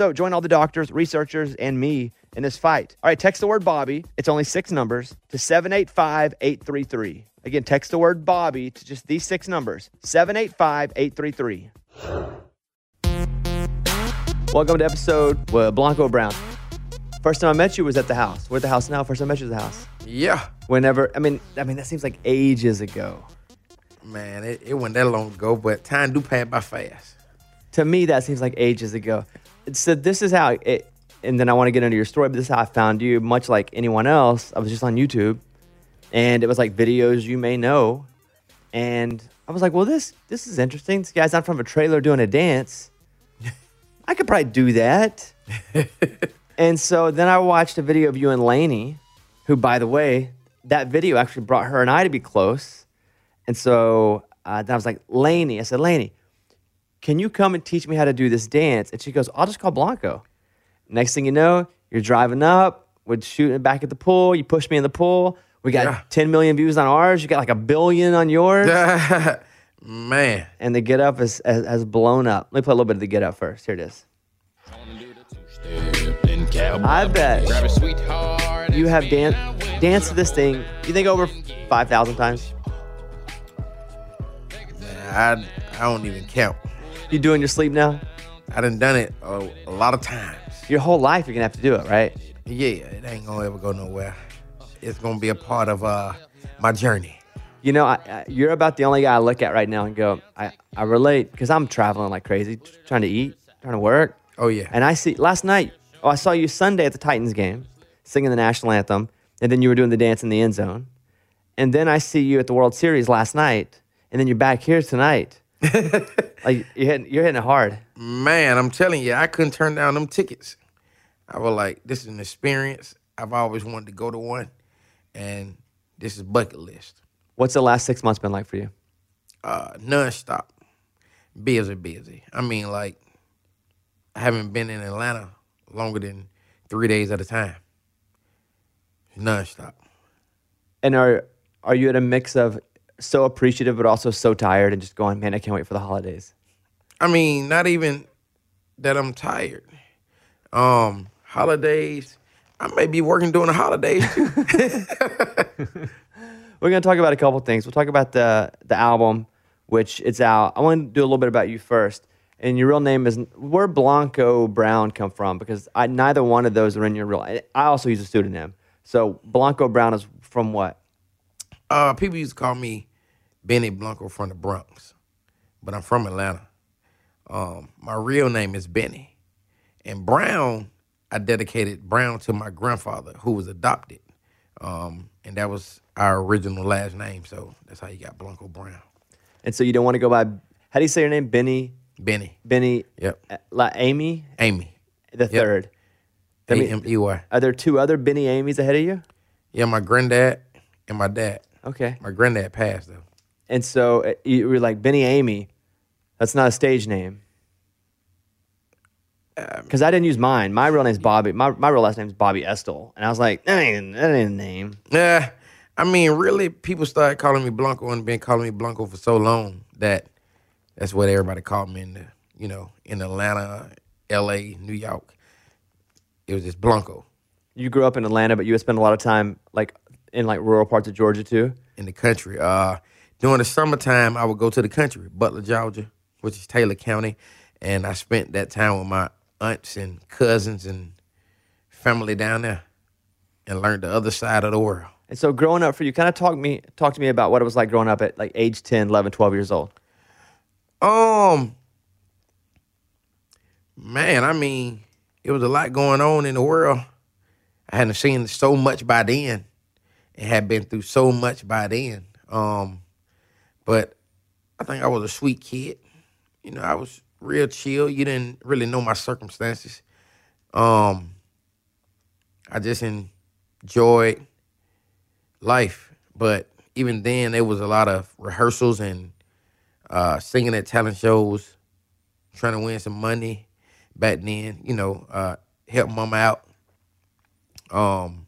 So join all the doctors, researchers, and me in this fight. All right, text the word Bobby. It's only six numbers to 785 833. Again, text the word Bobby to just these six numbers 785 833. Welcome to episode with Blanco Brown. First time I met you was at the house. We're at the house now. First time I met you at the house. Yeah, Whenever, I mean, I mean that seems like ages ago. man, it, it wasn't that long ago, but time do pass by fast. To me, that seems like ages ago. So this is how it, and then I want to get into your story, but this is how I found you. Much like anyone else, I was just on YouTube, and it was like videos you may know, and I was like, well, this this is interesting. This guy's not from a trailer doing a dance. I could probably do that. and so then I watched a video of you and Lainey, who, by the way, that video actually brought her and I to be close. And so uh, then I was like, Lainey, I said, Lainey, can you come and teach me how to do this dance? And she goes, I'll just call Blanco. Next thing you know, you're driving up, we're shooting back at the pool. You push me in the pool. We got Yeah. 10 million views on ours. You got like a billion on yours. man, And the Get Up has, has, has blown up. Let me play a little bit of the Get Up first. Here it is. I bet you have dan- danced to this thing, you think over 5,000 times? I I don't even count. You doing your sleep now? I done done it a, a lot of times. Your whole life, you're to have to do it, right? Yeah, it ain't gonna ever go nowhere. It's gonna be a part of uh my journey. You know, I, I, you're about the only guy I look at right now and go, I, I relate because I'm traveling like crazy, trying to eat, trying to work. Oh yeah, And I see, last night, oh, I saw you Sunday at the Titans game singing the national anthem, and then you were doing the dance in the end zone. And then I see you at the World Series last night, and then you're back here tonight. like you're hitting, you're hitting it hard. man, I'm telling you, I couldn't turn down them tickets. I was like, this is an experience. I've always wanted to go to one, and this is bucket list. What's the last six months been like for you? uh, nonstop, busy, busy. I mean, like, I haven't been in Atlanta longer than three days at a time. Nonstop. And are are you at a mix of so appreciative but also so tired and just going, man, I can't wait for the holidays? I mean, not even that I'm tired. Um, holidays. I may be working during the holidays too. We're gonna talk about a couple things. We'll talk about the the album, which it's out. I want to do a little bit about you first. And your real name is where Blanco Brown come from? Because I, neither one of those are in your real. I also use a pseudonym. So Blanco Brown is from what? uh, people used to call me Benny Blanco from the Bronx, but I'm from Atlanta. Um, my real name is Benny, and Brown. I dedicated Brown to my grandfather, who was adopted, um, and that was our original last name. So that's how you got Blanco Brown, And so you don't want to go by. How do you say your name? Benny. Benny. Benny. Yep. uh, La Amey Amey. the third. A That mean- M E Y. Are there two other Benny Amey's ahead of you? Yeah, my granddad and my dad. Okay. My granddad passed though. And so uh, you were like Benny Amey. That's not a stage name. Because I didn't use mine. My real name's Bobby. My, my real last name's Bobby Estell. And I was like, that ain't, that ain't a name. Yeah, I mean, really, people started calling me Blanco and been calling me Blanco for so long that that's what everybody called me in the, you know, in Atlanta, L.A., New York. It was just Blanco You grew up in Atlanta, but you would spend a lot of time like in like rural parts of Georgia too. in the country. Uh, during the summertime, I would go to the country, Butler, Georgia, which is Taylor County, and I spent that time with my aunts and cousins and family down there, and learned the other side of the world. And so growing up for you, kind of talk me talk to me about what it was like growing up at like age 10, 11, 12 years old. Um, man, I mean, it was a lot going on in the world. I hadn't seen so much by then, and had been through so much by then. Um, but I think I was a sweet kid. You know, I was real chill. You didn't really know my circumstances. Um, I just enjoyed life. But even then, there was a lot of rehearsals and uh, singing at talent shows, trying to win some money back then, you know, uh, help mama out. Um,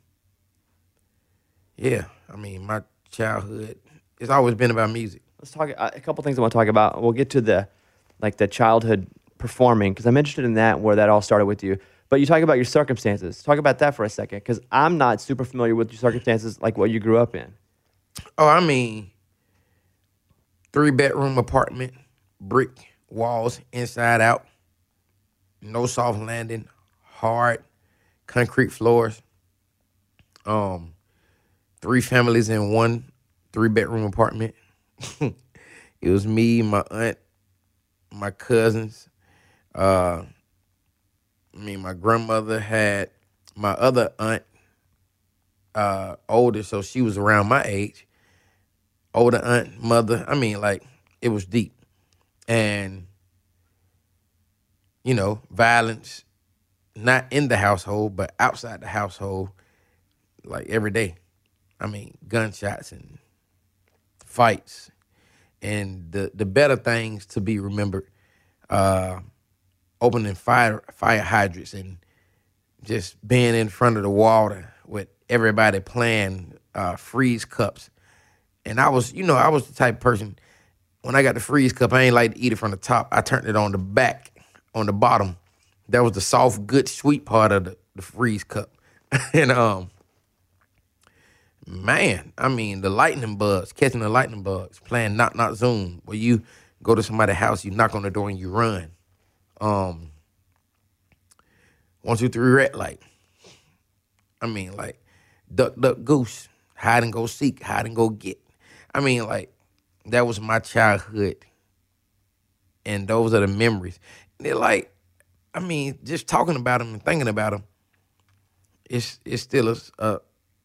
yeah, I mean, my childhood, it's always been about music. Let's talk uh, a couple things I want to talk about. We'll get to the like the childhood performing because I'm interested in that where that all started with you. But you talk about your circumstances. Talk about that for a second because I'm not super familiar with your circumstances like what you grew up in. Oh, I mean, three bedroom apartment, brick walls inside out, no soft landing, hard concrete floors. Um, three families in one three bedroom apartment. it was me, my aunt, my cousins. Uh, I mean, my grandmother had my other aunt uh, older, so she was around my age. Older aunt, mother. I mean, like it was deep, and you know, violence, not in the household, but outside the household, like every day. I mean, gunshots and fights, and the the better things to be remembered. Uh, opening fire fire hydrants and just being in front of the water with everybody playing uh, freeze cups. And I was, you know, I was the type of person when I got the freeze cup, I ain't like to eat it from the top. I turned it on the back, on the bottom. That was the soft, good, sweet part of the, the freeze cup. and um, man, I mean, the lightning bugs, catching the lightning bugs, playing knock knock zoom, where you go to somebody's house, you knock on the door and you run. Um, one, two, three, red light. I mean, like duck, duck, goose, hide and go seek, hide and go get. I mean, like that was my childhood, and those are the memories. And they're like, I mean, just talking about them and thinking about them, it's it's still a, a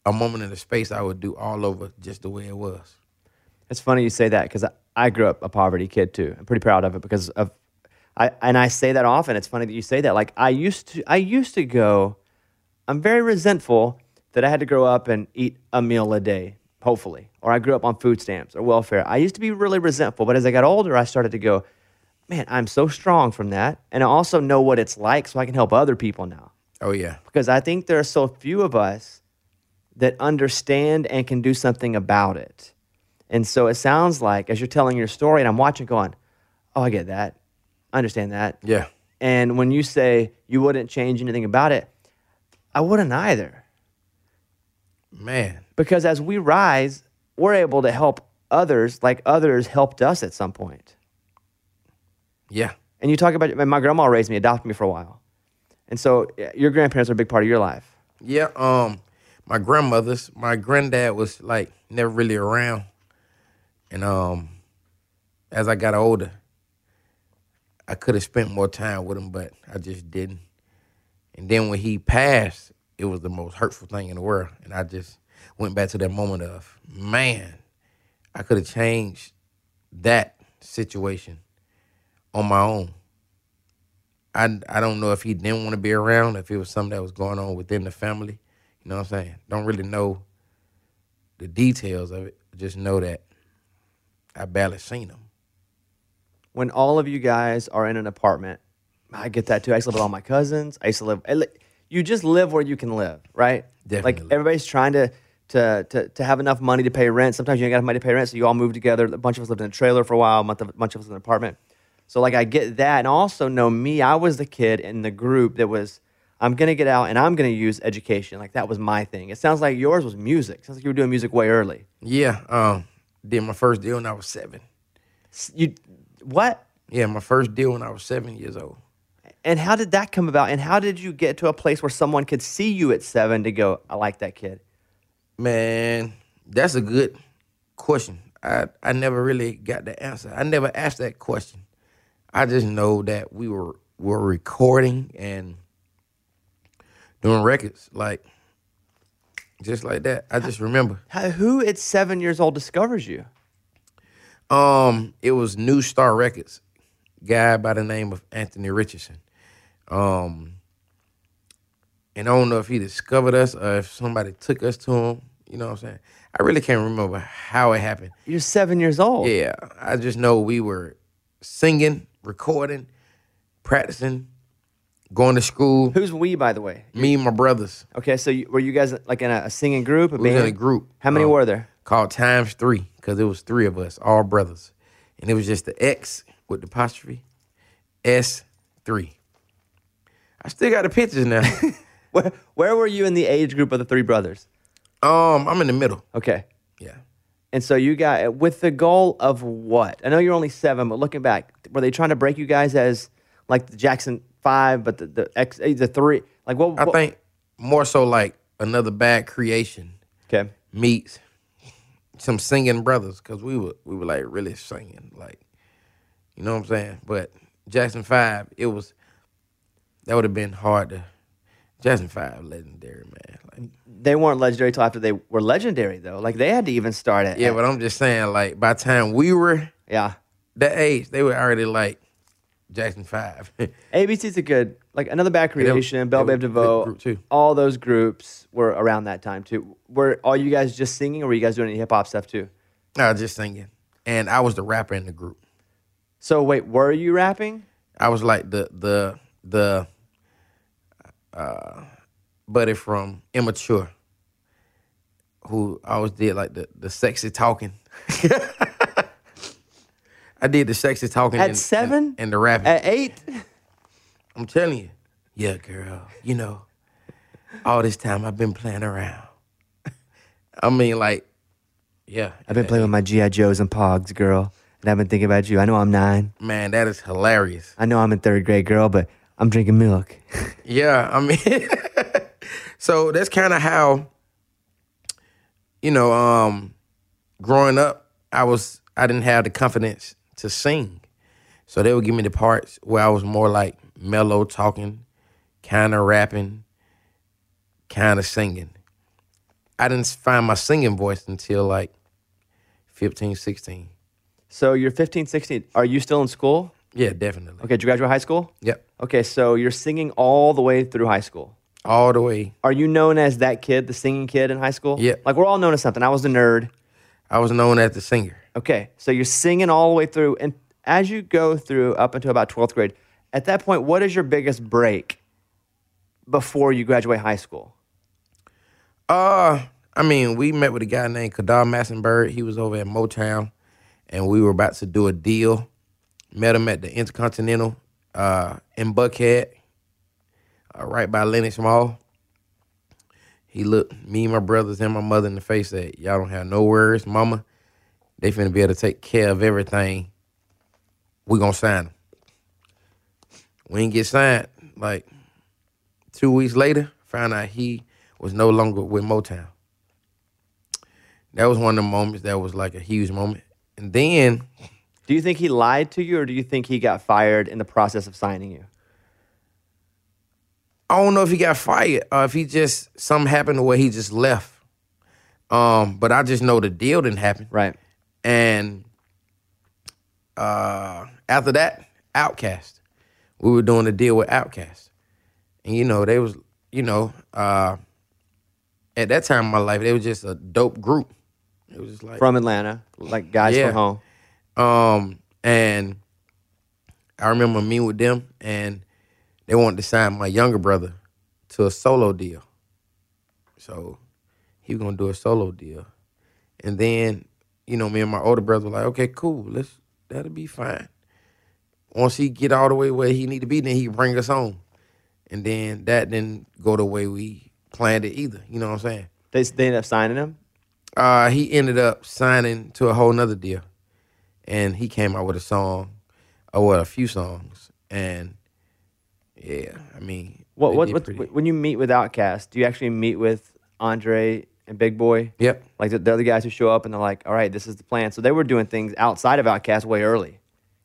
a moment in the space I would do all over just the way it was. It's funny you say that because I, I grew up a poverty kid too. I'm pretty proud of it because of I and I say that often. It's funny that you say that. Like I used to I used to go I'm very resentful that I had to grow up and eat a meal a day, hopefully. Or I grew up on food stamps or welfare. I used to be really resentful, but as I got older, I started to go, man, I'm so strong from that. And I also know what it's like so I can help other people now. Oh yeah, Because I think there are so few of us that understand and can do something about it. And so it sounds like, as you're telling your story, and I'm watching going, oh, I get that. I understand that. yeah, And when you say you wouldn't change anything about it, I wouldn't either. man. Because as we rise, we're able to help others like others helped us at some point. Yeah, And you talk about my grandma raised me, adopted me for a while. And so your grandparents are a big part of your life. Yeah, um, my grandmother's, my granddad was like never really around, and um, as I got older, I could have spent more time with him, but I just didn't. And then when he passed, it was the most hurtful thing in the world, and I just went back to that moment of man, I could have changed that situation on my own. I, I don't know if he didn't want to be around, if it was something that was going on within the family. You know what I'm saying? Don't really know the details of it. Just know that I barely seen them. When all of you guys are in an apartment, I get that too. I used to live with all my cousins. I used to live. Li- You just live where you can live, right? Definitely. Like everybody's trying to to to to have enough money to pay rent. Sometimes you ain't got enough money to pay rent, so you all move together. A bunch of us lived in a trailer for a while. A a bunch of us in an apartment. So like I get that, and also know me. I was the kid in the group that was. I'm gonna get out and I'm gonna use education. Like that was my thing. It sounds like yours was music. Sounds like you were doing music way early. Yeah, um, did my first deal when I was seven. You what? Yeah, my first deal when I was seven years old. And how did that come about? And how did you get to a place where someone could see you at seven to go, I like that kid? Man, that's a good question. I I never really got the answer. I never asked that question. I just know that we were were recording and doing records like just like that. I just remember. How, who at seven years old discovers you? Um, it was New Star Records, guy by the name of Anthony Richardson. Um, and I don't know if he discovered us or if somebody took us to him. You know what I'm saying? I really can't remember how it happened. You're seven years old. Yeah, I just know we were singing, recording, practicing, going to school. Who's we, by the way? Me and my brothers. Okay, so you, were you guys like in a, a singing group? A We band? in a group. How many um, were there? Called Times Three because it was three of us, all brothers, and it was just the X with the apostrophe, S three. I still got the pictures now. Where, where were you in the age group of the three brothers? um, I'm in the middle. Okay. Yeah. And so you got with the goal of what? I know you're only seven, but looking back, were they trying to break you guys as like the Jackson Five, but the the X eh, the three? Like what? I think more so like another bad creation Okay. meets some singing brothers because we were we were like really singing like you know what I'm saying. But Jackson Five, it was that would have been hard to. Jackson Five, legendary man. Like, They weren't legendary till after they were legendary, though. Like they had to even start at yeah, but I'm just saying like by the time we were yeah. that age, they were already like Jackson Five. ABC's a good like another bad creation. Bell Biv DeVoe, all those groups were around that time too. Were all you guys just singing, or were you guys doing any hip hop stuff too? I was just singing, and I was the rapper in the group. So wait, were you rapping? I was like the the the uh buddy from Immature who always did like the the sexy talking. I did the sexy talking At and- seven? and, and the rapping. At eight? I'm telling you. Yeah, girl. You know, all this time I've been playing around. I mean, like, yeah. I've been playing with my GI Joes and Pogs, girl, and I've been thinking about you. I know I'm nine. Man, that is hilarious. I know I'm in third grade, girl, but I'm drinking milk. Yeah, I mean, so that's kind of how, you know, um, growing up, I was I didn't have the confidence to sing, so they would give me the parts where I was more like mellow talking, kind of rapping, kind of singing. I didn't find my singing voice until like 15, 16. so you're 15, 16. Are you still in school? Yeah, definitely. Okay, did you graduate high school? Yep, Okay, so you're singing all the way through high school. all the way. Are you known as that kid, the singing kid in high school? Yeah. Like we're all known as something. I was the nerd. I was known as the singer. Okay, so you're singing all the way through, and as you go through up until about 12th grade, at that point, what is your biggest break before you graduate high school? Uh, I mean, we met with a guy named Kedar Massenburg. He was over at Motown, and we were about to do a deal. Met him at the Intercontinental uh, in Buckhead, uh, right by Lenox Mall. He looked me, my brothers, and my mother in the face. Said, "Y'all don't have no worries, Mama. They finna be able to take care of everything. We gonna sign them." We didn't get signed. Like two weeks later, found out he was no longer with Motown. That was one of the moments that was like a huge moment. And then Do you think he lied to you, or do you think he got fired in the process of signing you? I don't know if he got fired or if he just something happened where he just left. Um, but I just know the deal didn't happen. Right. And uh, after that, Outkast. We were doing a deal with Outkast. And you know, they was, you know, uh, at that time in my life, they was just a dope group. It was just like From Atlanta, like guys Yeah. from home. Um, and I remember me with them, and they wanted to sign my younger brother to a solo deal. So he was gonna do a solo deal. And then, you know, me and my older brother were like, okay, cool, let's that'll be fine. Once he get all the way where he need to be, then he bring us home. And then that didn't go the way we planned it either. You know what I'm saying? They they ended up signing him. Uh, he ended up signing to a whole nother deal. And he came out with a song, or well, a few songs. And yeah, I mean What what, what when you meet with Outkast, do you actually meet with Andre and Big Boi? Yep. Like the, the other guys who show up and they're like, "All right, this is the plan." So they were doing things outside of Outkast way early,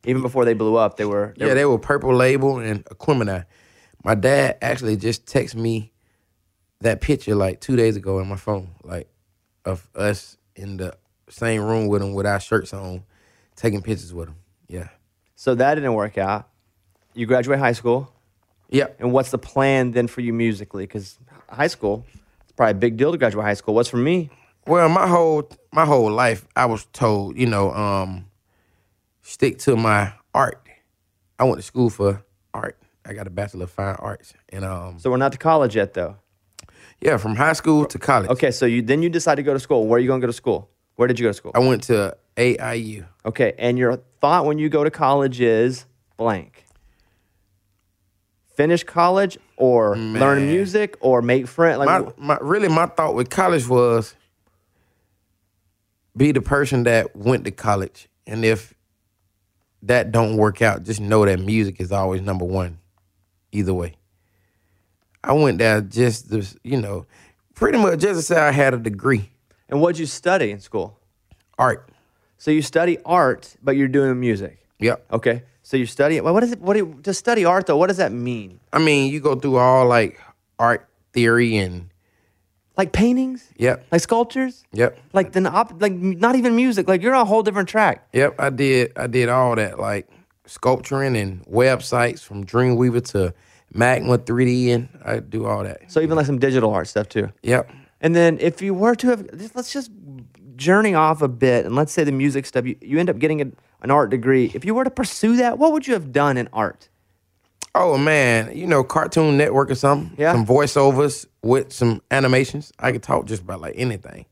even before they blew up. They were. They Yeah, were- they were Purple Label and Aquemini. My dad actually just texted me that picture like two days ago on my phone, like of us in the same room with him with our shirts on, taking pictures with him. Yeah. so that didn't work out. You graduate high school, Yep. and what's the plan then for you musically? Because high school, probably a big deal to graduate high school. What's for me? Well, my whole my whole life, I was told, you know, um, stick to my art. I went to school for art. I got a bachelor of fine arts, and um, So we're not to college yet, though. yeah, from high school to college. Okay, so you then you decide to go to school. Where are you going to go to school? Where did you go to school? I went to AIU. Okay, and your thought when you go to college is blank. Finish college or learn music or make friends. Like, my, my really my thought with college was be the person that went to college and if that don't work out just know that music is always number one either way i went there just to, you know pretty much just to say i had a degree and what'd you study in school? art So you study art, but you're doing music. yep Okay, so you study. Well, what is it? What do you, to study art though? What does that mean? i mean you go through all like art theory and Like paintings, yep like sculptures, yep like then op- like not even music. Like you're on a whole different track. Yep, I did. I did all that, like sculpturing and websites from Dreamweaver to Magma 3D, and I do all that. So even like some digital art stuff too. Yep. And then if you were to have, let's just journey off a bit, and let's say the music stuff, you, you end up getting a, an art degree. If you were to pursue that, what would you have done in art? Oh man, you know, Cartoon Network or something. Yeah. Some voiceovers with some animations. I could talk just about like anything.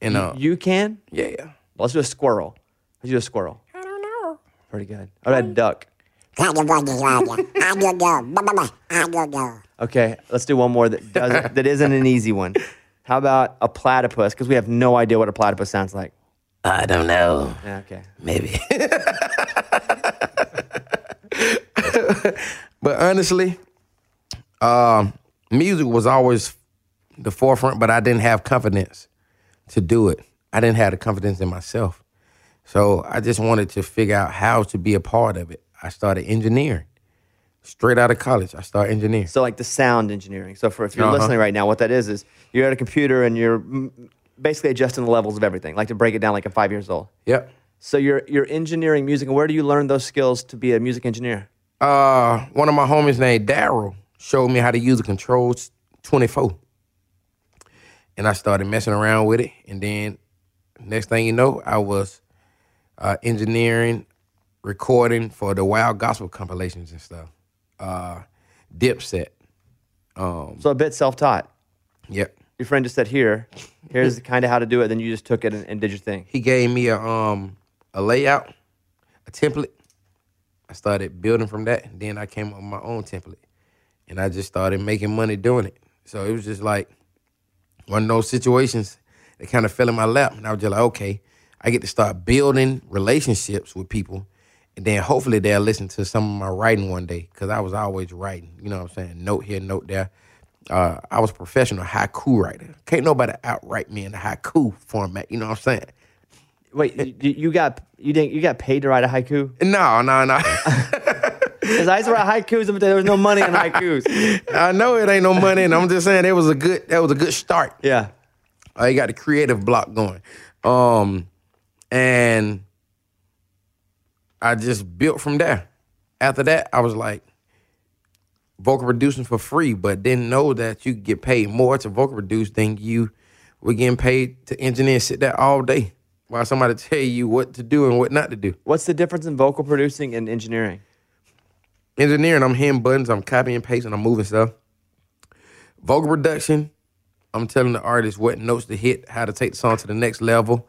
And uh, You can. yeah. yeah. Let's do a squirrel. Let's do a squirrel. I don't know. Pretty good. All right, duck. Okay, let's do one more that doesn't, that isn't an easy one. How about a platypus? Because we have no idea what a platypus sounds like. I don't know. Okay. Maybe. but honestly, um, music was always the forefront, but I didn't have confidence to do it. I didn't have the confidence in myself. So I just wanted to figure out how to be a part of it. I started engineering. Straight out of college, I started engineering. So like the sound engineering. So for if you're Uh-huh. listening right now, what that is is you're at a computer and you're basically adjusting the levels of everything. Like to break it down, like a five years old. Yep. So you're you're engineering music, and where do you learn those skills to be a music engineer? Uh, one of my homies named Daryl showed me how to use the controls 24. And I started messing around with it. And then next thing you know, I was uh, engineering, recording for the WOW Gospel compilations and stuff. Uh, Dipset. So a bit self-taught. Yep. Your friend just said, "Here, here's kind of how to do it." Then you just took it and, and did your thing. He gave me a um a layout, a template. I started building from that. And then I came up with my own template. And I just started making money doing it. So it was just like one of those situations that kind of fell in my lap. And I was just like, okay, I get to start building relationships with people. And then hopefully they'll listen to some of my writing one day. Cause I was always writing. You know what I'm saying? Note here, note there. Uh, I was a professional haiku writer. Can't nobody outright me in the haiku format. You know what I'm saying? Wait, you, you got you didn't you got paid to write a haiku? No, no, no. Because I used to write haikus, but there was no money in haikus. I know it ain't no money, and I'm just saying it was a good. That was a good start. Yeah. You got the creative block going, um, and I just built from there. After that, I was like vocal producing for free, but didn't know that you could get paid more to vocal produce than you were getting paid to engineer and sit there all day while somebody tell you what to do and what not to do. What's the difference in vocal producing and engineering? engineering, I'm hitting buttons, I'm copying and pasting, I'm moving stuff. Vocal production, I'm telling the artist what notes to hit, how to take the song to the next level.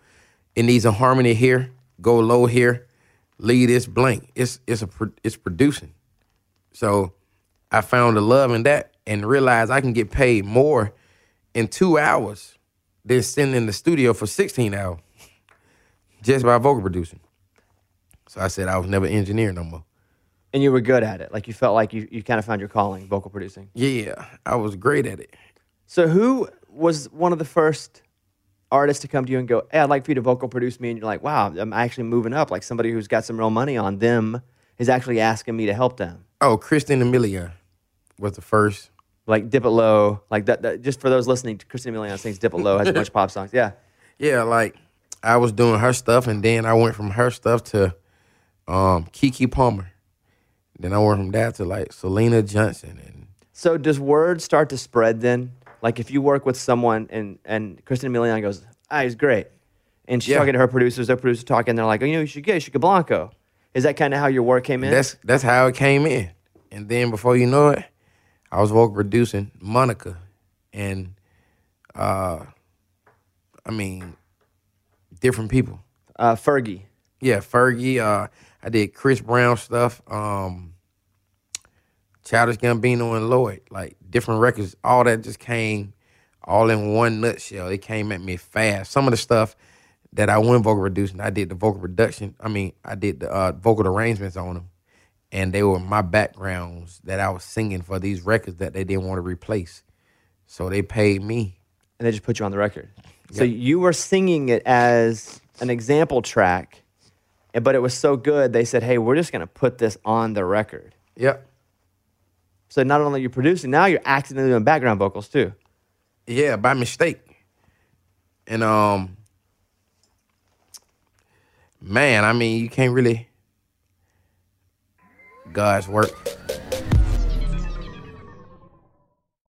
It needs a harmony here, go low here, lead this blank. It's it's a it's producing. So I found the love in that and realized I can get paid more in two hours than sitting in the studio for 16 hours just by vocal producing. So I said I was never engineer no more. And you were good at it. Like you felt like you, you kind of found your calling, vocal producing. Yeah, I was great at it. So who was one of the first artists to come to you and go, "Hey, I'd like for you to vocal produce me," and you're like, "Wow, I'm actually moving up." Like somebody who's got some real money on them is actually asking me to help them. Oh, Christina Milian was the first. Like Dip It Low, like that. that just for those listening, Christina Milian sings Dip It Low has a bunch of pop songs. Yeah, Yeah, like I was doing her stuff, and then I went from her stuff to um, Keke Palmer. Then I went from that to like Syleena Johnson, and So does word start to spread then? Like if you work with someone and and Christina Milian goes, ah, he's great, and she's Yeah. talking to her producers, their producers talking, they're like, oh, you know, you should get, you should get Blanco. Is that kind of how your work came in? that's that's how it came in. And then before you know it, I was vocal producing Monica, and uh, I mean, different people. uh, Fergie. Yeah, Fergie. Uh, I did Chris Brown stuff. Um, Childish Gambino and Lloyd, like different records. All that just came all in one nutshell. It came at me fast. Some of the stuff that I went vocal producing, I did the vocal production. I mean, I did the uh, vocal arrangements on them, and they were my backgrounds that I was singing for these records that they didn't want to replace. So they paid me. and they just put you on the record. So you were singing it as an example track, but it was so good they said, "Hey, we're just going to put this on the record." Yep. So not only are you producing, now you're accidentally doing background vocals too. Yeah, by mistake. And um man, I mean, you can't really God's work.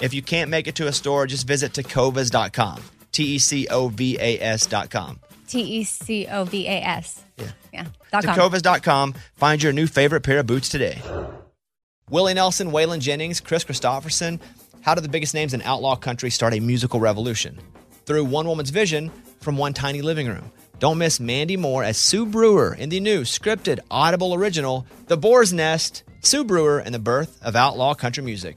If you can't make it to a store, just visit tecovas.com. T E C O V A S.com. T E C O V A S. Yeah. Yeah. Tecovas.com. Find your new favorite pair of boots today. Willie Nelson, Waylon Jennings, Kris Kristofferson. How did the biggest names in outlaw country start a musical revolution? Through one woman's vision from one tiny living room. Don't miss Mandy Moore as Sue Brewer in the new scripted Audible original, The Boar's Nest, Sue Brewer and the Birth of Outlaw Country Music.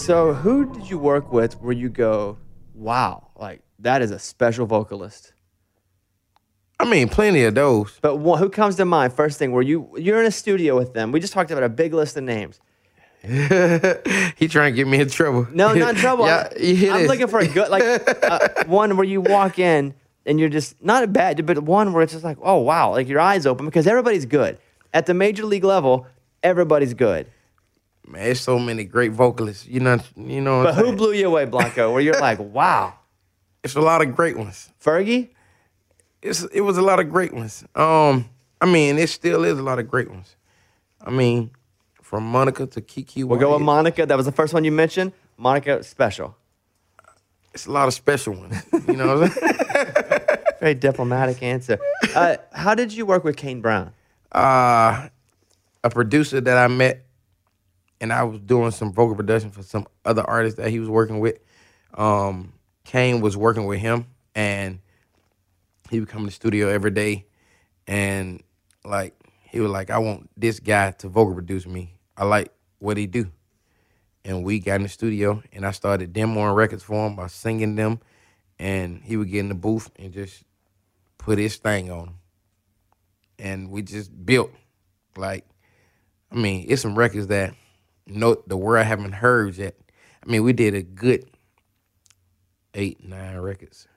So, who did you work with where you go, wow, like that is a special vocalist? I mean, plenty of those. But one, who comes to mind first thing? Where you you're in a studio with them? We just talked about a big list of names. he trying to get me in trouble. No, not in trouble. yeah, I'm, I'm looking for a good like uh, one where you walk in and you're just not a bad, but one where it's just like, oh wow, like your eyes open because everybody's good at the major league level. Everybody's good. Man, there's so many great vocalists. You know, you know. But who saying? blew you away, Blanco? Where you're like, wow, It's a lot of great ones. Fergie. It's it was a lot of great ones. Um, I mean, it still is a lot of great ones. I mean, from Monica to Kiki. We'll go with Monica. That was the first one you mentioned. Monica, special. It's a lot of special ones. You know what I'm saying? Very diplomatic answer. Uh, how did you work with Kane Brown? uh, a producer that I met, and I was doing some vocal production for some other artists that he was working with. Um, Kane was working with him, and he would come to the studio every day, and like he was like, "I want this guy to vocal produce me. I like what he do." And we got in the studio, and I started demoing records for him by singing them, and he would get in the booth and just put his thing on and we just built like I mean, it's some records that no the world haven't heard yet. I mean, we did a good eight, nine records.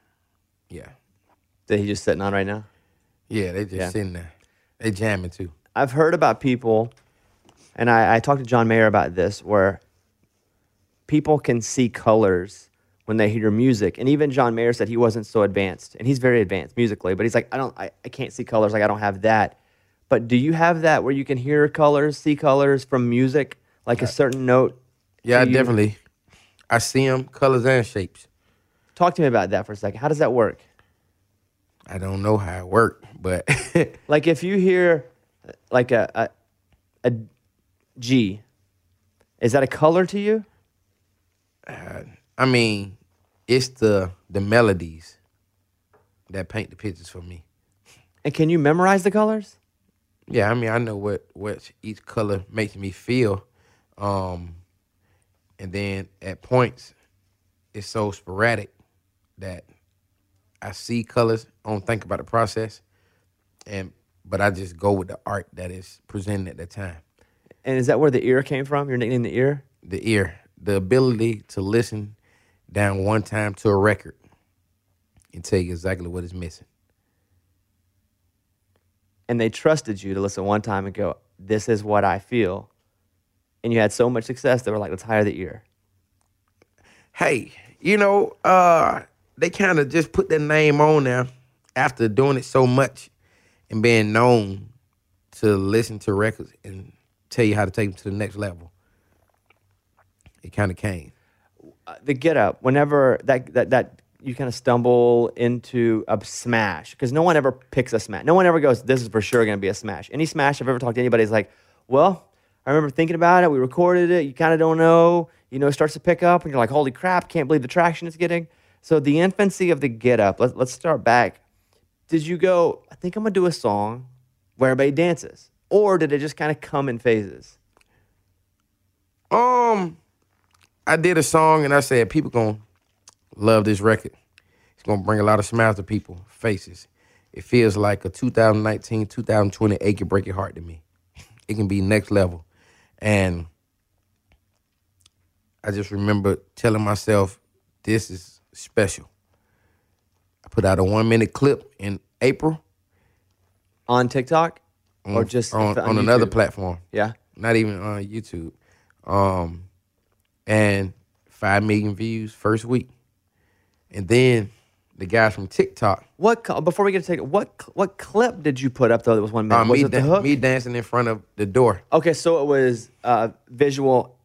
Yeah. That he's just sitting on right now? Yeah, they just Yeah. sitting there. They jamming too. I've heard about people, and I, I talked to John Mayer about this, where people can see colors when they hear music. And even John Mayer said he wasn't so advanced, and he's very advanced musically, but he's like, I don't, I, I can't see colors. Like I don't have that. But do you have that where you can hear colors, see colors from music, like a certain note? Yeah, you? definitely. I see them colors and shapes. Talk to me about that for a second. How does that work? I don't know how it worked, but Like if you hear uh, like a, a a G, is that a color to you? I mean, it's the the melodies that paint the pictures for me. And can you memorize the colors? Yeah, I mean, I know what what each color makes me feel, um, and then at points, it's so sporadic that I see colors, I don't think about the process, and but I just go with the art that is presented at the time. And is that where the ear came from? Your nickname, the ear? The ear, the ability to listen down one time to a record and tell you exactly what is missing. And they trusted you to listen one time and go, "This is what I feel." And you had so much success, they were like, "Let's hire the ear." hey, you know, uh, they kind of just put their name on there after doing it so much and being known to listen to records and tell you how to take them to the next level. It kind of came. Uh, the get up, whenever that that that you kind of stumble into a smash, because no one ever picks a smash. No one ever goes, "This is for sure going to be a smash." Any smash I've ever talked to anybody is like, "Well." I remember thinking about it. We recorded it. You kind of don't know. You know, it starts to pick up, and you're like, "Holy crap! Can't believe the traction it's getting." So the infancy of the get up. Let's let's start back. Did you go? I think I'm gonna do a song where everybody dances, or did it just kind of come in phases? Um, I did a song and I said people gonna love this record. It's gonna bring a lot of smiles to people faces. It feels like a 2019, 2020 ache and break your heart to me. It can be next level, and I just remember telling myself, "This is special." I put out a one minute clip in April On TikTok, or just on, on another platform Yeah. not even on YouTube. Um, and five million views first week, and then the guys from TikTok, What cl- before we get to take what cl- what clip did you put up though that was one minute? uh, was me, it the hook? me dancing in front of the door. Okay, so it was uh, visual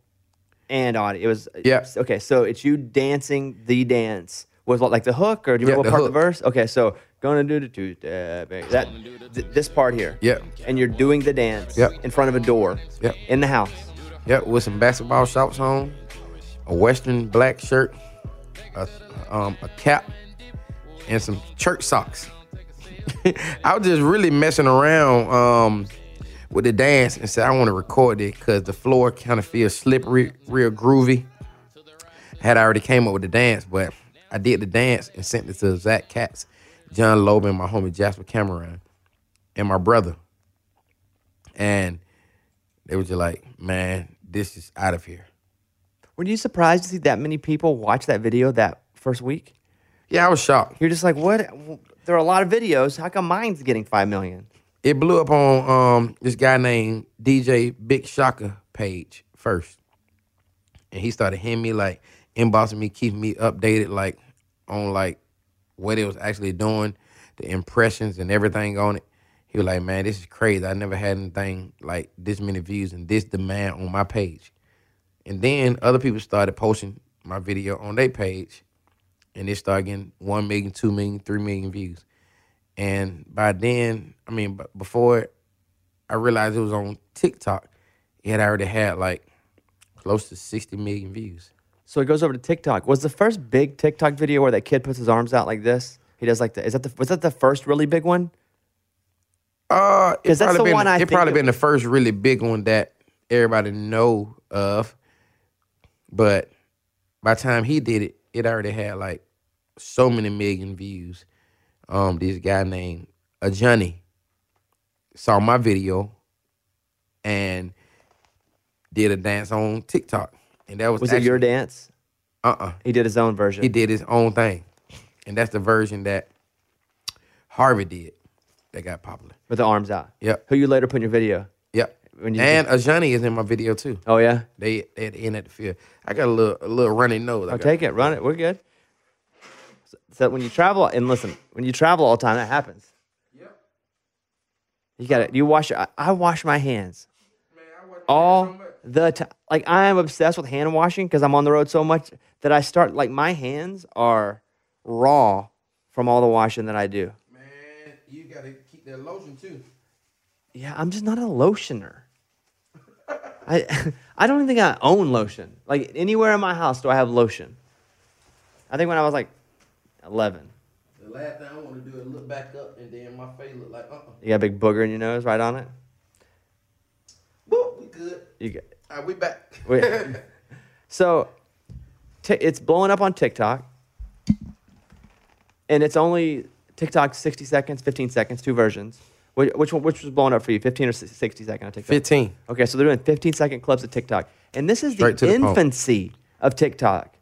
and audio. It was Yeah. Okay, so it's you dancing the dance. Was what like the hook or do you Yeah, remember what part of the verse? Okay, so gonna do the two step that th- this part here. Yep. And you're doing the dance Yep. in front of a door. Yep. In the house. Yep, with some basketball shorts on, a western black shirt, a um, a cap, and some church socks. I was just really messing around. Um, with the dance and said I want to record it because the floor kind of feels slippery, real groovy. Had already came up with the dance, but I did the dance and sent it to Zach Katz, Jon Loba, my homie Jasper Cameron, and my brother. And they were just like, man, this is out of here. Were you surprised to see that many people watch that video that first week? Yeah, I was shocked. You're just like, what? There are a lot of videos. How come mine's getting five million? It blew up on um, this guy named DJ Big Shaka page first. And he started hitting me like inboxing me, keeping me updated like on like what it was actually doing, the impressions and everything on it. He was like, Man, this is crazy. I never had anything like this many views and this demand on my page. And then other people started posting my video on their page and it started getting 1 million, 2 million, 3 million views. And by then, I mean, before I realized it was on TikTok, it had already had like close to 60 million views. So it goes over to TikTok. Was the first big TikTok video where that kid puts his arms out like this? He does like that. Is that the was that the first really big one? Uh, it that's probably the been, one I It probably of- been the first really big one that everybody know of. But by the time he did it, it already had like so many million views. Um, this guy named Ajani saw my video and did a dance on TikTok, and that was Was it your dance? Uh-uh. He did his own version. He did his own thing, and that's the version that Harvey did that got popular. with the arms out. Yep. Who you later put in your video? Yep. When you and Ajani is in my video too. Oh yeah. They they at the end at the field. I got a little a little runny nose. I Oh, got- take it, run it. We're good. So, so when you travel, and listen, when you travel all the time, that happens. Yep. You got to You wash. I, I wash my hands all the time. Like I am obsessed with hand washing because I'm on the road so much that I start like my hands are raw from all the washing that I do. Man, you gotta keep that lotion too. Yeah, I'm just not a lotioner. I I don't even think I own lotion. Like anywhere in my house do I have lotion? I think when I was like 11. The last thing I want to do is look back up and then my face look like uh uh You got a big booger in your nose right on it? Woo, we good. You get All right, we back. Wait. So t- it's blowing up on TikTok. And it's only TikTok 60 seconds, 15 seconds, two versions. Which, which one which was blowing up for you? 15 or 60 second on TikTok? Fifteen. Okay, so they're doing 15 second clips of TikTok. And this is Straight to the the infancy of TikTok,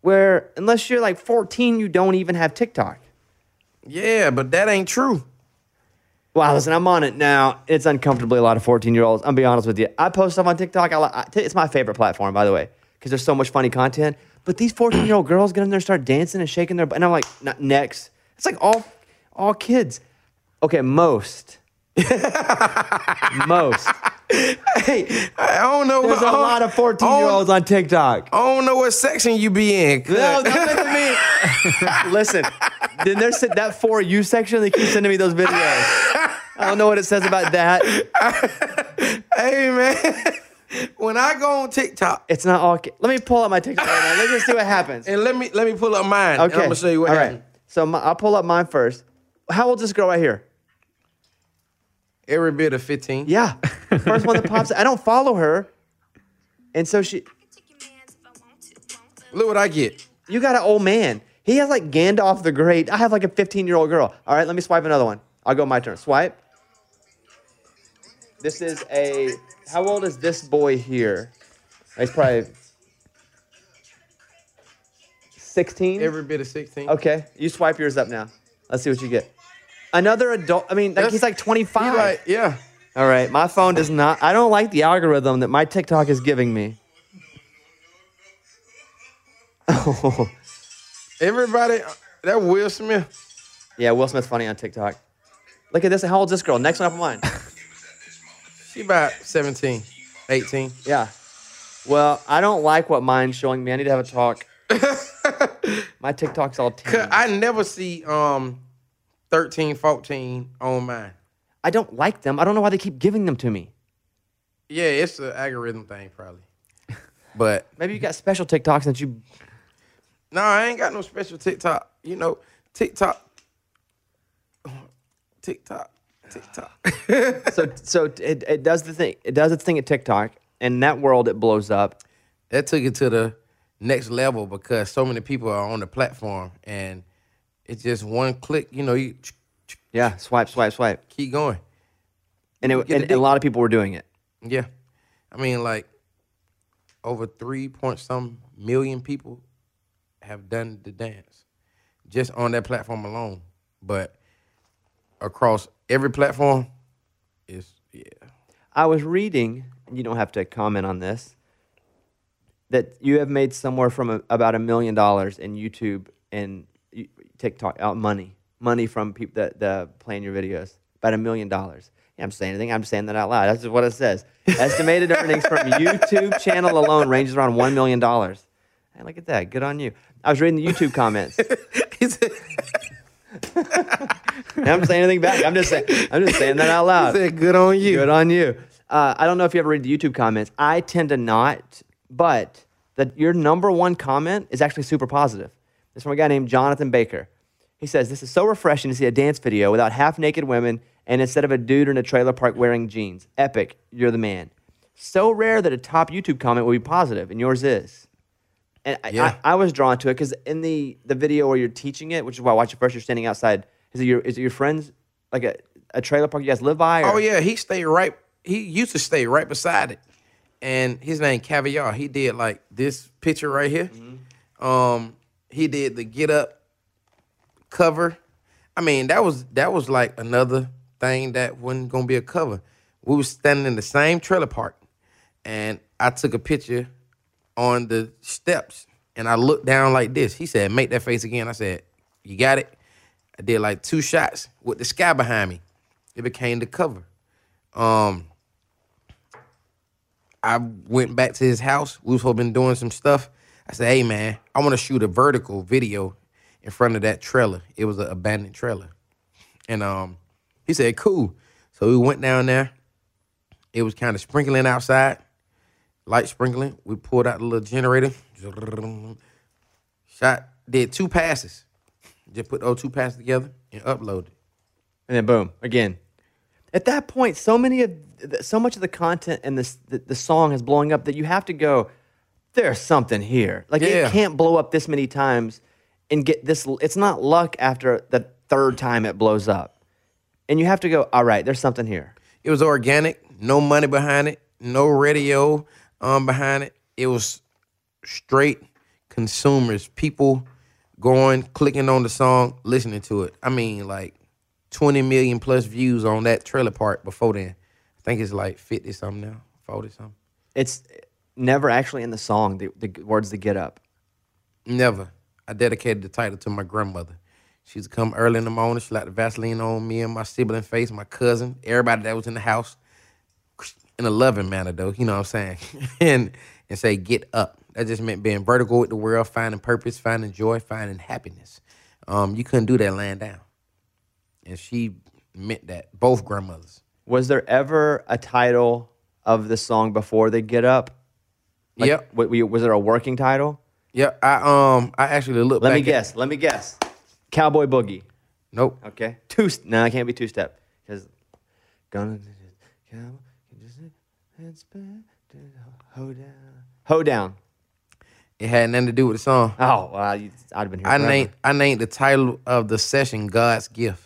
where unless you're like 14, you don't even have TikTok. Yeah, but that ain't true. Wow, listen, I'm on it now. It's uncomfortably a lot of 14 year olds. I'm be honest with you. I post stuff on TikTok. I, I, it's my favorite platform, by the way, because there's so much funny content. But these 14 year old girls get in there, and start dancing and shaking their, butt, and I'm like, "N- next. It's like all, all kids. Okay, most, most. Hey, I don't know. There's a I don't- lot of 14 I year olds on TikTok. I don't know what section you be in. No, don't look at me. Listen, then there's that for you section. They keep sending me those videos. I don't know what it says about that. hey man, when I go on TikTok It's not all. Let me pull up my TikTok right now. Let's just see what happens. and let me let me pull up mine. Okay, I'm gonna show you what All right. So my, I'll pull up mine first. How old is this girl right here? Every bit of fifteen. Yeah, first one that pops. I don't follow her, and so she. Look what I get. You got an old man. He has like Gandalf the Great. I have like a 15 year old girl. All right, let me swipe another one. I'll go my turn. Swipe. This is a. How old is this boy here? He's probably 16. Every bit of sixteen. okay, you swipe yours up now. Let's see what you get. Another adult. I mean, like, he's like 25. You like yeah. All right, my phone does not. I don't like the algorithm that my TikTok is giving me. Everybody, that Will Smith. Yeah, Will Smith's funny on TikTok. Look at this. How old's this girl? Next one up on mine. She about 17, 18. Yeah. Well, I don't like what mine's showing me. I need to have a talk. My TikTok's all 10. I never see um 13, 14 on mine. I don't like them. I don't know why they keep giving them to me. Yeah, it's an algorithm thing probably. But Maybe you got special TikToks that you. no, I ain't got no special TikTok. You know, TikTok. TikTok. TikTok. so so it, it does the thing. It does its thing at TikTok. and that world, it blows up. that took it to the next level because so many people are on the platform and it's just one click, you know, you Yeah, swipe, swipe, swipe, keep going. and, it, and, and a lot of people were doing it. Yeah. I mean, like over three point some million people have done the dance just on that platform alone. But across every platform, is yeah. I was reading, and you don't have to comment on this, that you have made somewhere from a, about a million dollars in YouTube and TikTok out money, money from people that, that playing your videos, about a million dollars. Yeah, I'm saying anything. I'm saying that out loud. That's just what it says. Estimated earnings from YouTube channel alone ranges around one million dollars. Hey, look at that. Good on you. I was reading the YouTube comments. I'm saying anything back. I'm just saying. I'm just saying that out loud. said, "Good on you." Good on you. Uh, I don't know if you ever read the YouTube comments. I tend to not, but that your number one comment is actually super positive. It's from a guy named Jonathan Baker. He says, This is so refreshing to see a dance video without half naked women and instead of a dude in a trailer park wearing jeans. Epic. You're the man. So rare that a top YouTube comment will be positive, and yours is. And I, Yeah. I, I was drawn to it because in the, the video where you're teaching it, which is why I watched it first, you're standing outside. Is it your, is it your friends, like a, a trailer park you guys live by? Or? Oh yeah, he stayed right. He used to stay right beside it, and his name Caviar. He did like this picture right here. Um, he did the Get Up cover. I mean, that was that was like another thing that wasn't gonna be a cover. We was standing in the same trailer park, and I took a picture on the steps, and I looked down like this. He said, "Make that face again." I said, "You got it." I did like two shots with the sky behind me. It became the cover. Um, I went back to his house. We was been doing some stuff. I said, "Hey man, I want to shoot a vertical video in front of that trailer. It was an abandoned trailer." And um, he said, "Cool." So we went down there. It was kind of sprinkling outside, light sprinkling. We pulled out the little generator. Shot. Did two passes. Just put those two passes together and uploaded. and then boom again. At that point, so many of so much of the content and this the, the song is blowing up that you have to go. There's something here. Like Yeah. it can't blow up this many times and get this. It's not luck after the third time it blows up, and you have to go. All right, there's something here. It was organic, no money behind it, no radio um, behind it. It was straight consumers, people going, clicking on the song, listening to it. I mean, like 20 million plus views on that trailer part before then. I think it's like 50 something now, 40 something. It's never actually in the song. The, the words that get up. Never. I dedicated the title to my grandmother. She used to come early in the morning. She like the Vaseline on me and my sibling face, my cousin, everybody that was in the house, in a loving manner though. You know what I'm saying? and and say, "Get up." That just meant being vertical with the world, finding purpose, finding joy, finding happiness. Um, you couldn't do that laying down. And she meant that. Both grandmothers. Was there ever a title of the song before they get up? Like, yep. wa- Was there a working title? Yep. I um I actually looked Let me at- guess. Let me guess. Cowboy Boogie. Nope. Okay. Two. No, it can't be two step because gonna hold down. Hold down. It had nothing to do with the song. Oh, well, I'd have been here. I forever. named I named the title of the session God's Gift.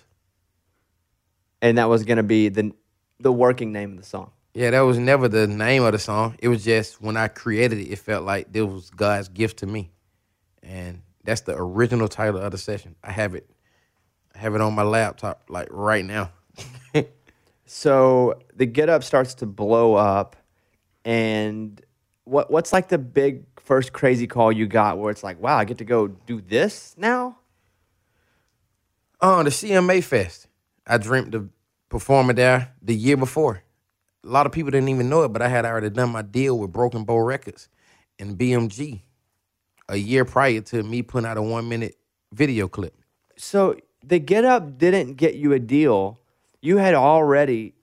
and that was gonna be the the working name of the song. Yeah, that was never the name of the song. It was just when I created it, it felt like this was God's gift to me. And that's the original title of the session. I have it I have it on my laptop like right now. So the Get Up starts to blow up, and what what's like the big first crazy call you got where it's like, wow, I get to go do this now? Oh, the CMA Fest. I dreamt of performing there the year before. A lot of people didn't even know it, but I had already done my deal with Broken Bow Records and BMG a year prior to me putting out a one minute video clip. So the Get Up didn't get you a deal. You had already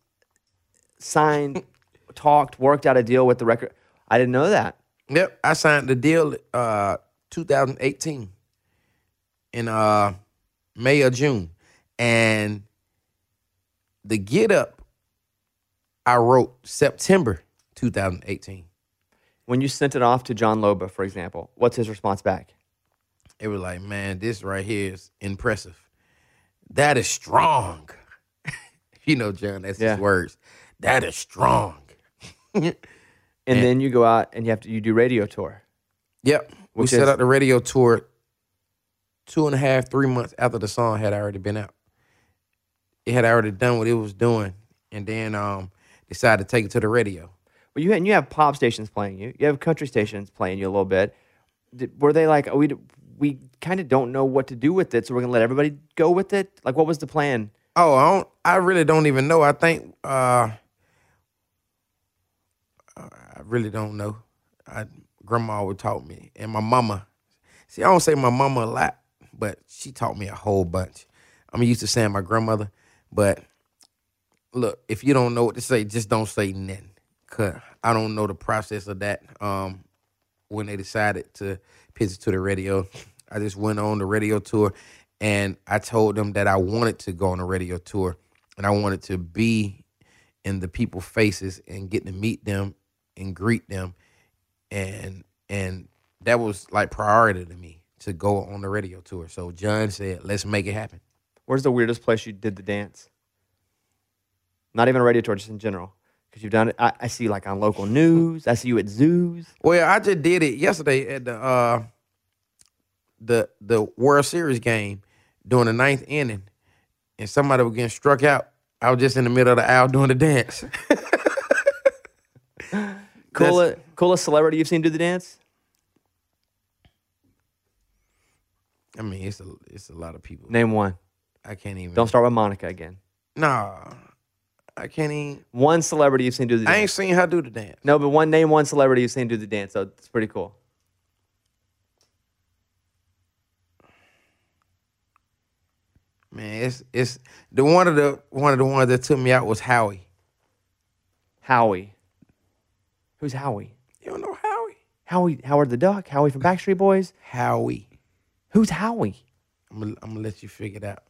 signed, talked, worked out a deal with the record. I didn't know that. Yep, I signed the deal uh 2018 in uh May or June. And the Get Up, I wrote September 2018. When you sent it off to Jon Loba, for example, what's his response back? It was like, man, this right here is impressive. That is strong. you know, John, that's Yeah. his words. That is strong. And And- then you go out and you have to you do radio tour. Yep. we set up the radio tour two and a half, three months after the song had already been out. It had already done what it was doing, and then um decided to take it to the radio. Well, you and you have pop stations playing you. You have country stations playing you a little bit. Did, were they like, oh, we we kind of don't know what to do with it, so we're gonna let everybody go with it? Like, what was the plan? Oh, I don't. I really don't even know. I think. uh I really don't know. I grandma would taught me, and my mama. See, I don't say my mama a lot, but she taught me a whole bunch. I'm used to saying my grandmother, but look, if you don't know what to say, just don't say nothing. Cause I don't know the process of that. Um, when they decided to pitch it to the radio, I just went on the radio tour, and I told them that I wanted to go on a radio tour, and I wanted to be in the people's faces and get to meet them and greet them, and and that was like priority to me to go on the radio tour. So Jon said, "Let's make it happen." Where's the weirdest place you did the dance? Not even a radio tour, just in general, because you've done it. I, I see you like on local news. I see you at zoos. Well, I just did it yesterday at the uh the the World Series game during the ninth inning, and somebody was getting struck out. I was just in the middle of the aisle doing the dance. Coolest, coolest celebrity you've seen do the dance? I mean, it's a it's a lot of people. Name one. I can't even. Don't start with Monica again. Nah, I can't even. One celebrity you've seen do the dance. I ain't seen her do the dance. No, but one name one celebrity you've seen do the dance. So it's pretty cool. Man, it's it's the one of the one of the ones that took me out was Howie. Howie. Who's Howie? You don't know Howie? Howie Howard the Duck. Howie from Backstreet Boys. Howie. Who's Howie? I'm gonna, I'm gonna let you figure it out.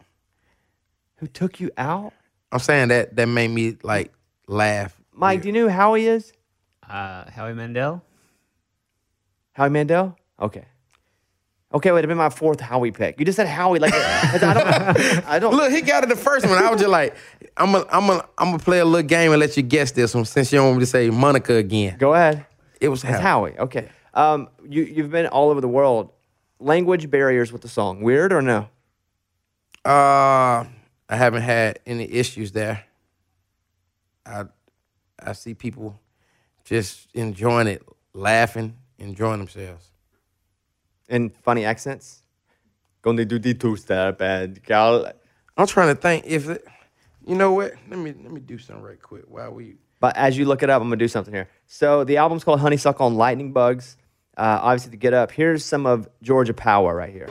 Who took you out? I'm saying that that made me like laugh. Mike, do you know who Howie is? Uh, Howie Mandel. Howie Mandel? Okay. Okay, wait, it'd been my fourth Howie pick. You just said Howie like I don't I don't Look, he got it the first one. I was just like, I'm gonna I'm gonna I'm gonna play a little game and let you guess this one since you don't want me to say Monica again. go ahead. It was It's Howie. Howie. Okay. Um you you've been all over the world. Language barriers with the song. Weird or no? Uh, I haven't had any issues there. I I see people just enjoying it, laughing, enjoying themselves. And funny accents? Gonna do the two step and gal I'm trying to think if it, you know what. Let me let me do something right quick while we. But as you look it up, I'm gonna do something here. So the album's called Honeysuckle and Lightning Bugs. Uh, obviously, to get up, here's some of Georgia Power right here.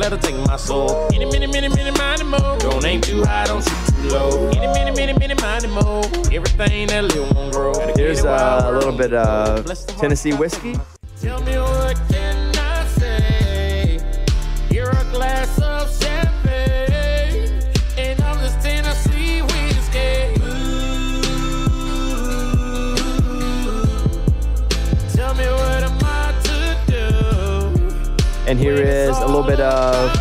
Let her take my soul. Any, mini, mini, mini, miny, mo. Don't aim too high, don't shoot too low. Any, mini, mini, mini, miny, mo. Everything that little won't grow. Here's uh, a little bit of Bless the heart. Tennessee whiskey. And here is a little bit of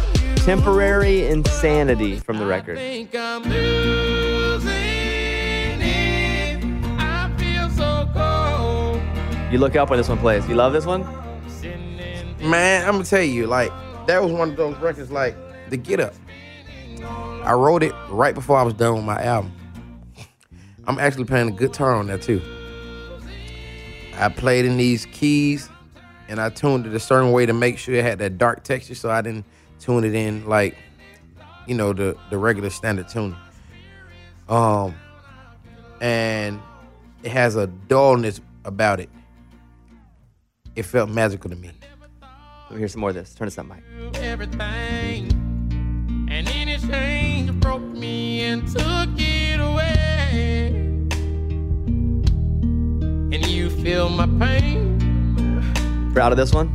Temporary Insanity from the record. think I'm losing it. I feel so cold. You look up when this one plays. You love this one? Man, I'm gonna tell you, like that was one of those records, like the Get Up. I wrote it right before I was done with my album. I'm actually playing the guitar on that too. I played in these keys, and I tuned it a certain way to make sure it had that dark texture, so I didn't tune it in like you know the the regular standard tuning. Um, and it has a dullness about it. It felt magical to me. Let me hear some more of this. Turn this up, Mike. Everything and anything broke me and took it away. And you feel my pain. Proud of this one?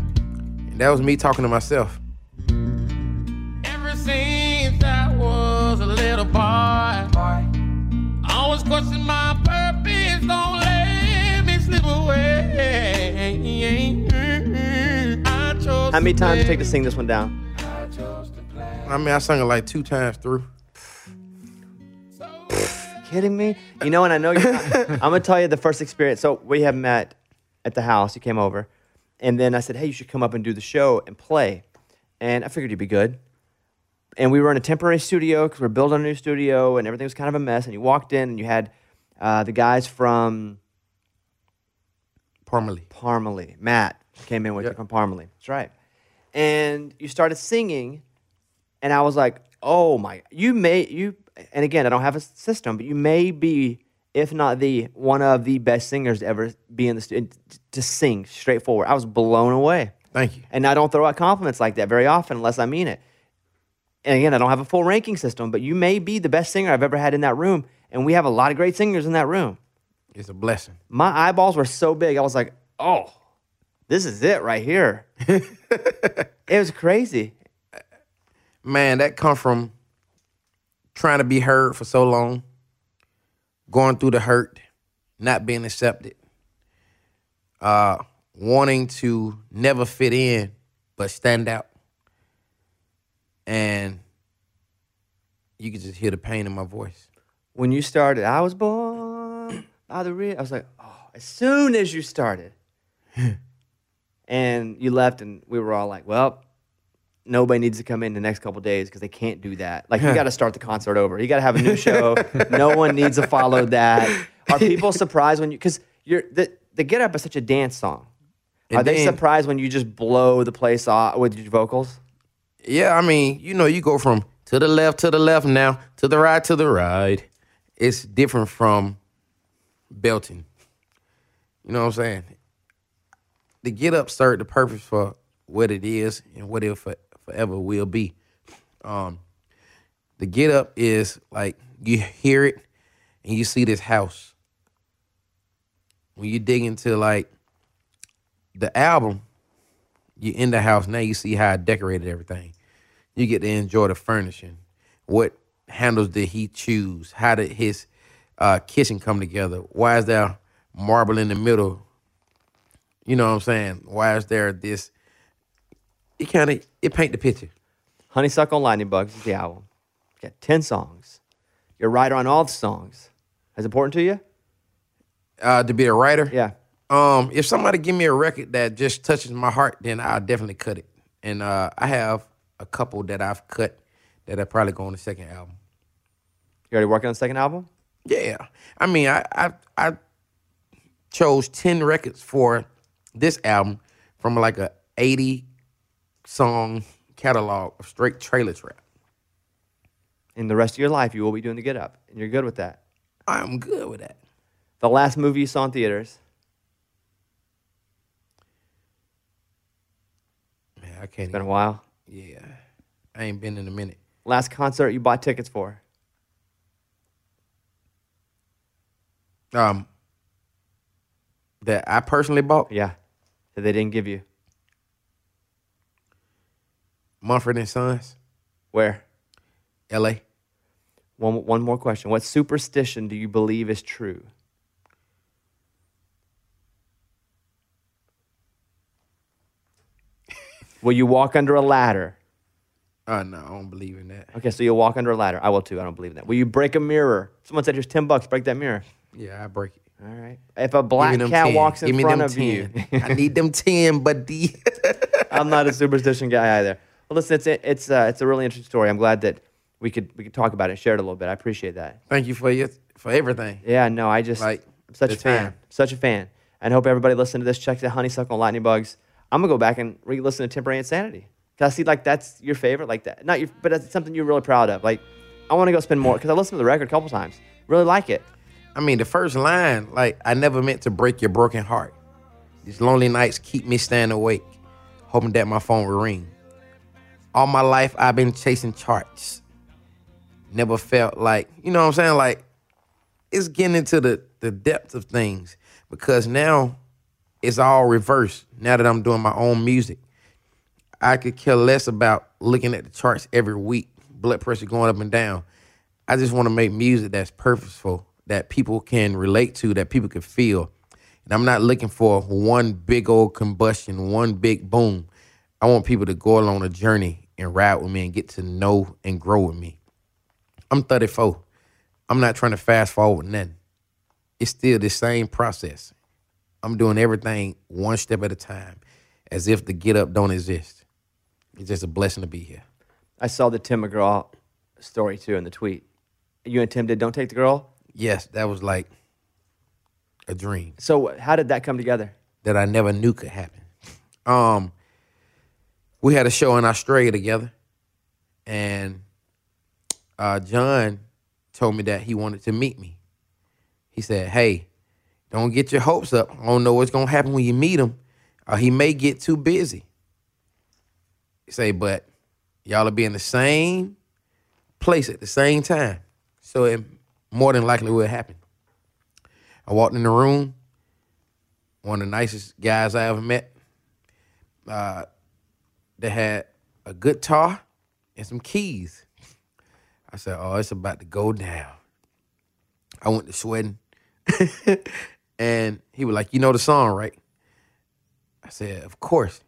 And that was me talking to myself. Ever since I was a little boy, I always question my purpose. Don't let me slip away. How many times did it take to sing this one down? I chose to play. I mean, I sung it like two times through. Kidding me? You know, and I know you're not. I'm gonna tell you the first experience. So we have met at the house. You came over, and then I said, "Hey, you should come up and do the show and play." And I figured you'd be good. And we were in a temporary studio because we're building a new studio, and everything was kind of a mess. And you walked in, and you had uh, the guys from Parmalee. Parmalee. Matt came in with you from Parmalee. That's right. And you started singing, and I was like, "Oh my! You may you." And again, I don't have a system, but you may be, if not the one of the best singers to ever be in the studio to sing straightforward. I was blown away, Thank you. and I don't throw out compliments like that very often unless I mean it. And again, I don't have a full ranking system, but you may be the best singer I've ever had in that room, and we have a lot of great singers in that room It's a blessing. my eyeballs were so big. I was like, oh, this is it right here. it was crazy. Man, that come from trying to be heard for so long, going through the hurt, not being accepted, uh, wanting to never fit in but stand out. And you could just hear the pain in my voice. When you started, I was born by the real. I was like, oh, as soon as you started. and you left, and we were all like, well, nobody needs to come in the next couple days because they can't do that. Like, you got to start the concert over. You got to have a new show. no one needs to follow that. Are people surprised when you, because you're, the, the Get Up is such a dance song. And Are they then- surprised when you just blow the place off with your vocals? Yeah, I mean, you know, you go from to the left to the left now, to the right to the right. It's different from belting. You know what I'm saying? The get up served the purpose for what it is and what it for, forever will be. Um, the get up is like you hear it and you see this house. When you dig into like the album, you in the house now you see how I decorated everything. You get to enjoy the furnishing. What handles did he choose? How did his uh, kitchen come together? Why is there marble in the middle? You know what I'm saying? Why is there this? It kind of it paint the picture. Honeysuckle Lightning Bugs is the album. You got 10 songs. You're a writer on all the songs. Is important to you? Uh, to be a writer, Yeah. Um, if somebody give me a record that just touches my heart, then I'll definitely cut it. And uh, I have a couple that I've cut that are probably go on the second album. You already working on the second album? Yeah, I mean, I I, I chose ten records for this album from like a eighty song catalog of straight trailer trap. In the rest of your life, you will be doing the Get Up, and you're good with that. I'm good with that. The last movie you saw in theaters, Man, I can't. it's been a while. yeah, I ain't been in a minute. Last concert you bought tickets for. Um, that I personally bought Yeah. That they didn't give you. Mumford and Sons, Where? L.A. One, one more question. What superstition do you believe is true? Will you walk under a ladder? Oh no, I don't believe in that. Okay, so you'll walk under a ladder. I will too. I don't believe in that. Will you break a mirror? Someone said, here's 10 bucks, break that mirror. Yeah, I break it. All right. If a black cat 10. walks in Give me front them of you, I need them ten, buddy. I'm not a superstition guy either. Well, listen, it's it's uh, it's a really interesting story. I'm glad that we could we could talk about it, share it a little bit. I appreciate that. Thank you for your for everything. Yeah, no, I just Like, I'm such a fan, time. such a fan, and hope everybody listening to this checks out Honeysuckle and Lightning Bugs. I'm gonna go back and re-listen to Temporary Insanity. Cause I see like that's your favorite, like that. Not your, but it's something you're really proud of. Like, I want to go spend more because I listened to the record a couple times. Really like it. I mean, the first line, like, I never meant to break your broken heart. These lonely nights keep me staying awake, hoping that my phone will ring. All my life, I've been chasing charts. Never felt like, you know what I'm saying? Like, it's getting into the, the depth of things because now it's all reversed now that I'm doing my own music. I could care less about looking at the charts every week, blood pressure going up and down. I just want to make music that's purposeful, that people can relate to, that people can feel. And I'm not looking for one big old combustion, one big boom. I want people to go along a journey and ride with me and get to know and grow with me. I'm 34. I'm not trying to fast forward nothing. It's still the same process. I'm doing everything one step at a time, as if the get up don't exist. It's just a blessing to be here. I saw the Tim McGraw story too in the tweet. You and Tim did Don't Take the Girl. Yes, that was like a dream So how did that come together? that I never knew could happen. Um, we had a show in Australia together, and uh, Jon told me that he wanted to meet me. He said, "Hey, don't get your hopes up. I don't know what's gonna happen when you meet him. Uh, he may get too busy." He say, "But y'all will be in the same place at the same time, so it more than likely will happen." I walked in the room one of the nicest guys I ever met. Uh, that had a guitar and some keys. I said, "Oh, it's about to go down." I went to sweating, and he was like, "You know the song, right?" I said, "Of course."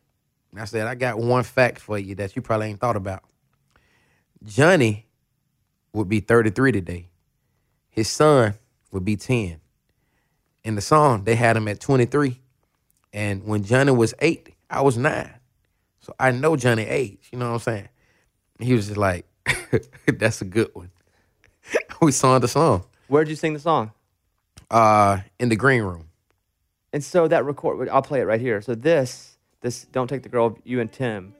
And I said, "I got one fact for you that you probably ain't thought about." Johnny would be 33 today. His son would be 10 in the song, they had him at 23. And when Johnny was eight, I was nine. So I know Johnny age, you know what I'm saying? He was just like, that's a good one. we sung the song Where'd you sing the song? Uh, in the green room. And so that record, I'll play it right here. So this, this Don't Take the Girl, you and Tim,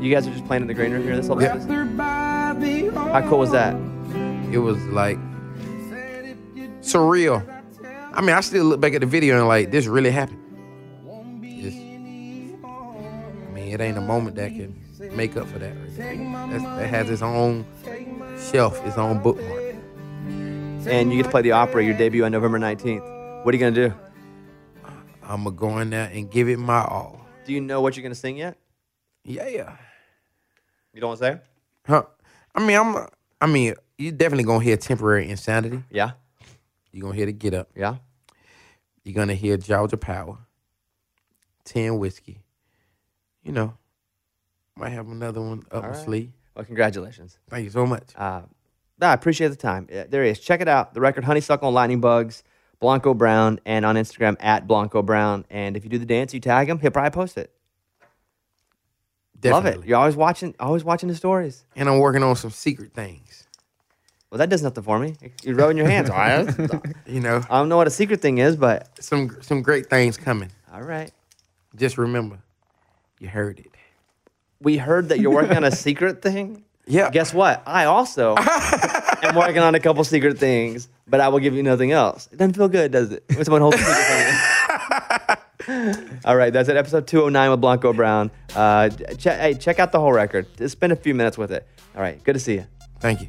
you guys are just playing in the green room here. This whole Yeah. How cool was that? It was like surreal. I mean, I still look back at the video and like, this really happened. I mean, it ain't a moment that can make up for that. Right that has its own shelf, its own bookmark. And you get to play the Opry, your debut on November 19th. What are you going to do? I'm gonna go in there and give it my all. Do you know what you're going to sing yet? Yeah. yeah. You don't want to say? Huh. I mean, I'm. I mean, you definitely gonna hear temporary insanity. Yeah. You're gonna hear the get up. Yeah. You're gonna hear Georgia Power, Ten Whiskey. You know, might have another one up my right. sleeve. Well, congratulations. Thank you so much. Uh, I appreciate the time. Yeah, There he is. Check it out. The record Honeysuckle and Lightning Bugs, Blanco Brown, and on Instagram at Blanco Brown. And if you do the dance, you tag him, he'll probably post it. Love it. You're always watching, always watching the stories. And I'm working on some secret things. Well, that does nothing for me. You're rubbing your hands. All right. You know, I don't know what a secret thing is, but some some great things coming. all right. Just remember, you heard it. We heard that you're working on a secret thing. Yeah. Guess what? I also am working on a couple secret things, but I will give you nothing else. It doesn't feel good, does it? When someone holds a secret. All right, that's it. Episode 209 with Blanco Brown. Uh, ch- hey, check out the whole record. Just spend a few minutes with it. All right, good to see you. Thank you.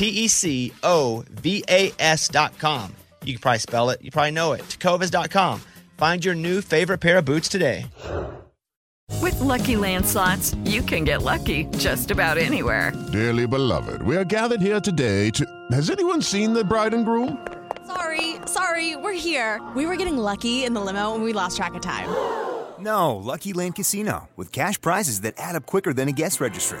T E C O V A com. You can probably spell it, you probably know it. Tecovas.com. Find your new favorite pair of boots today. With Lucky Land slots, you can get lucky just about anywhere. Dearly beloved, we are gathered here today to. Has anyone seen the bride and groom? Sorry, sorry, we're here. We were getting lucky in the limo and we lost track of time. No, Lucky Land Casino, with cash prizes that add up quicker than a guest registry.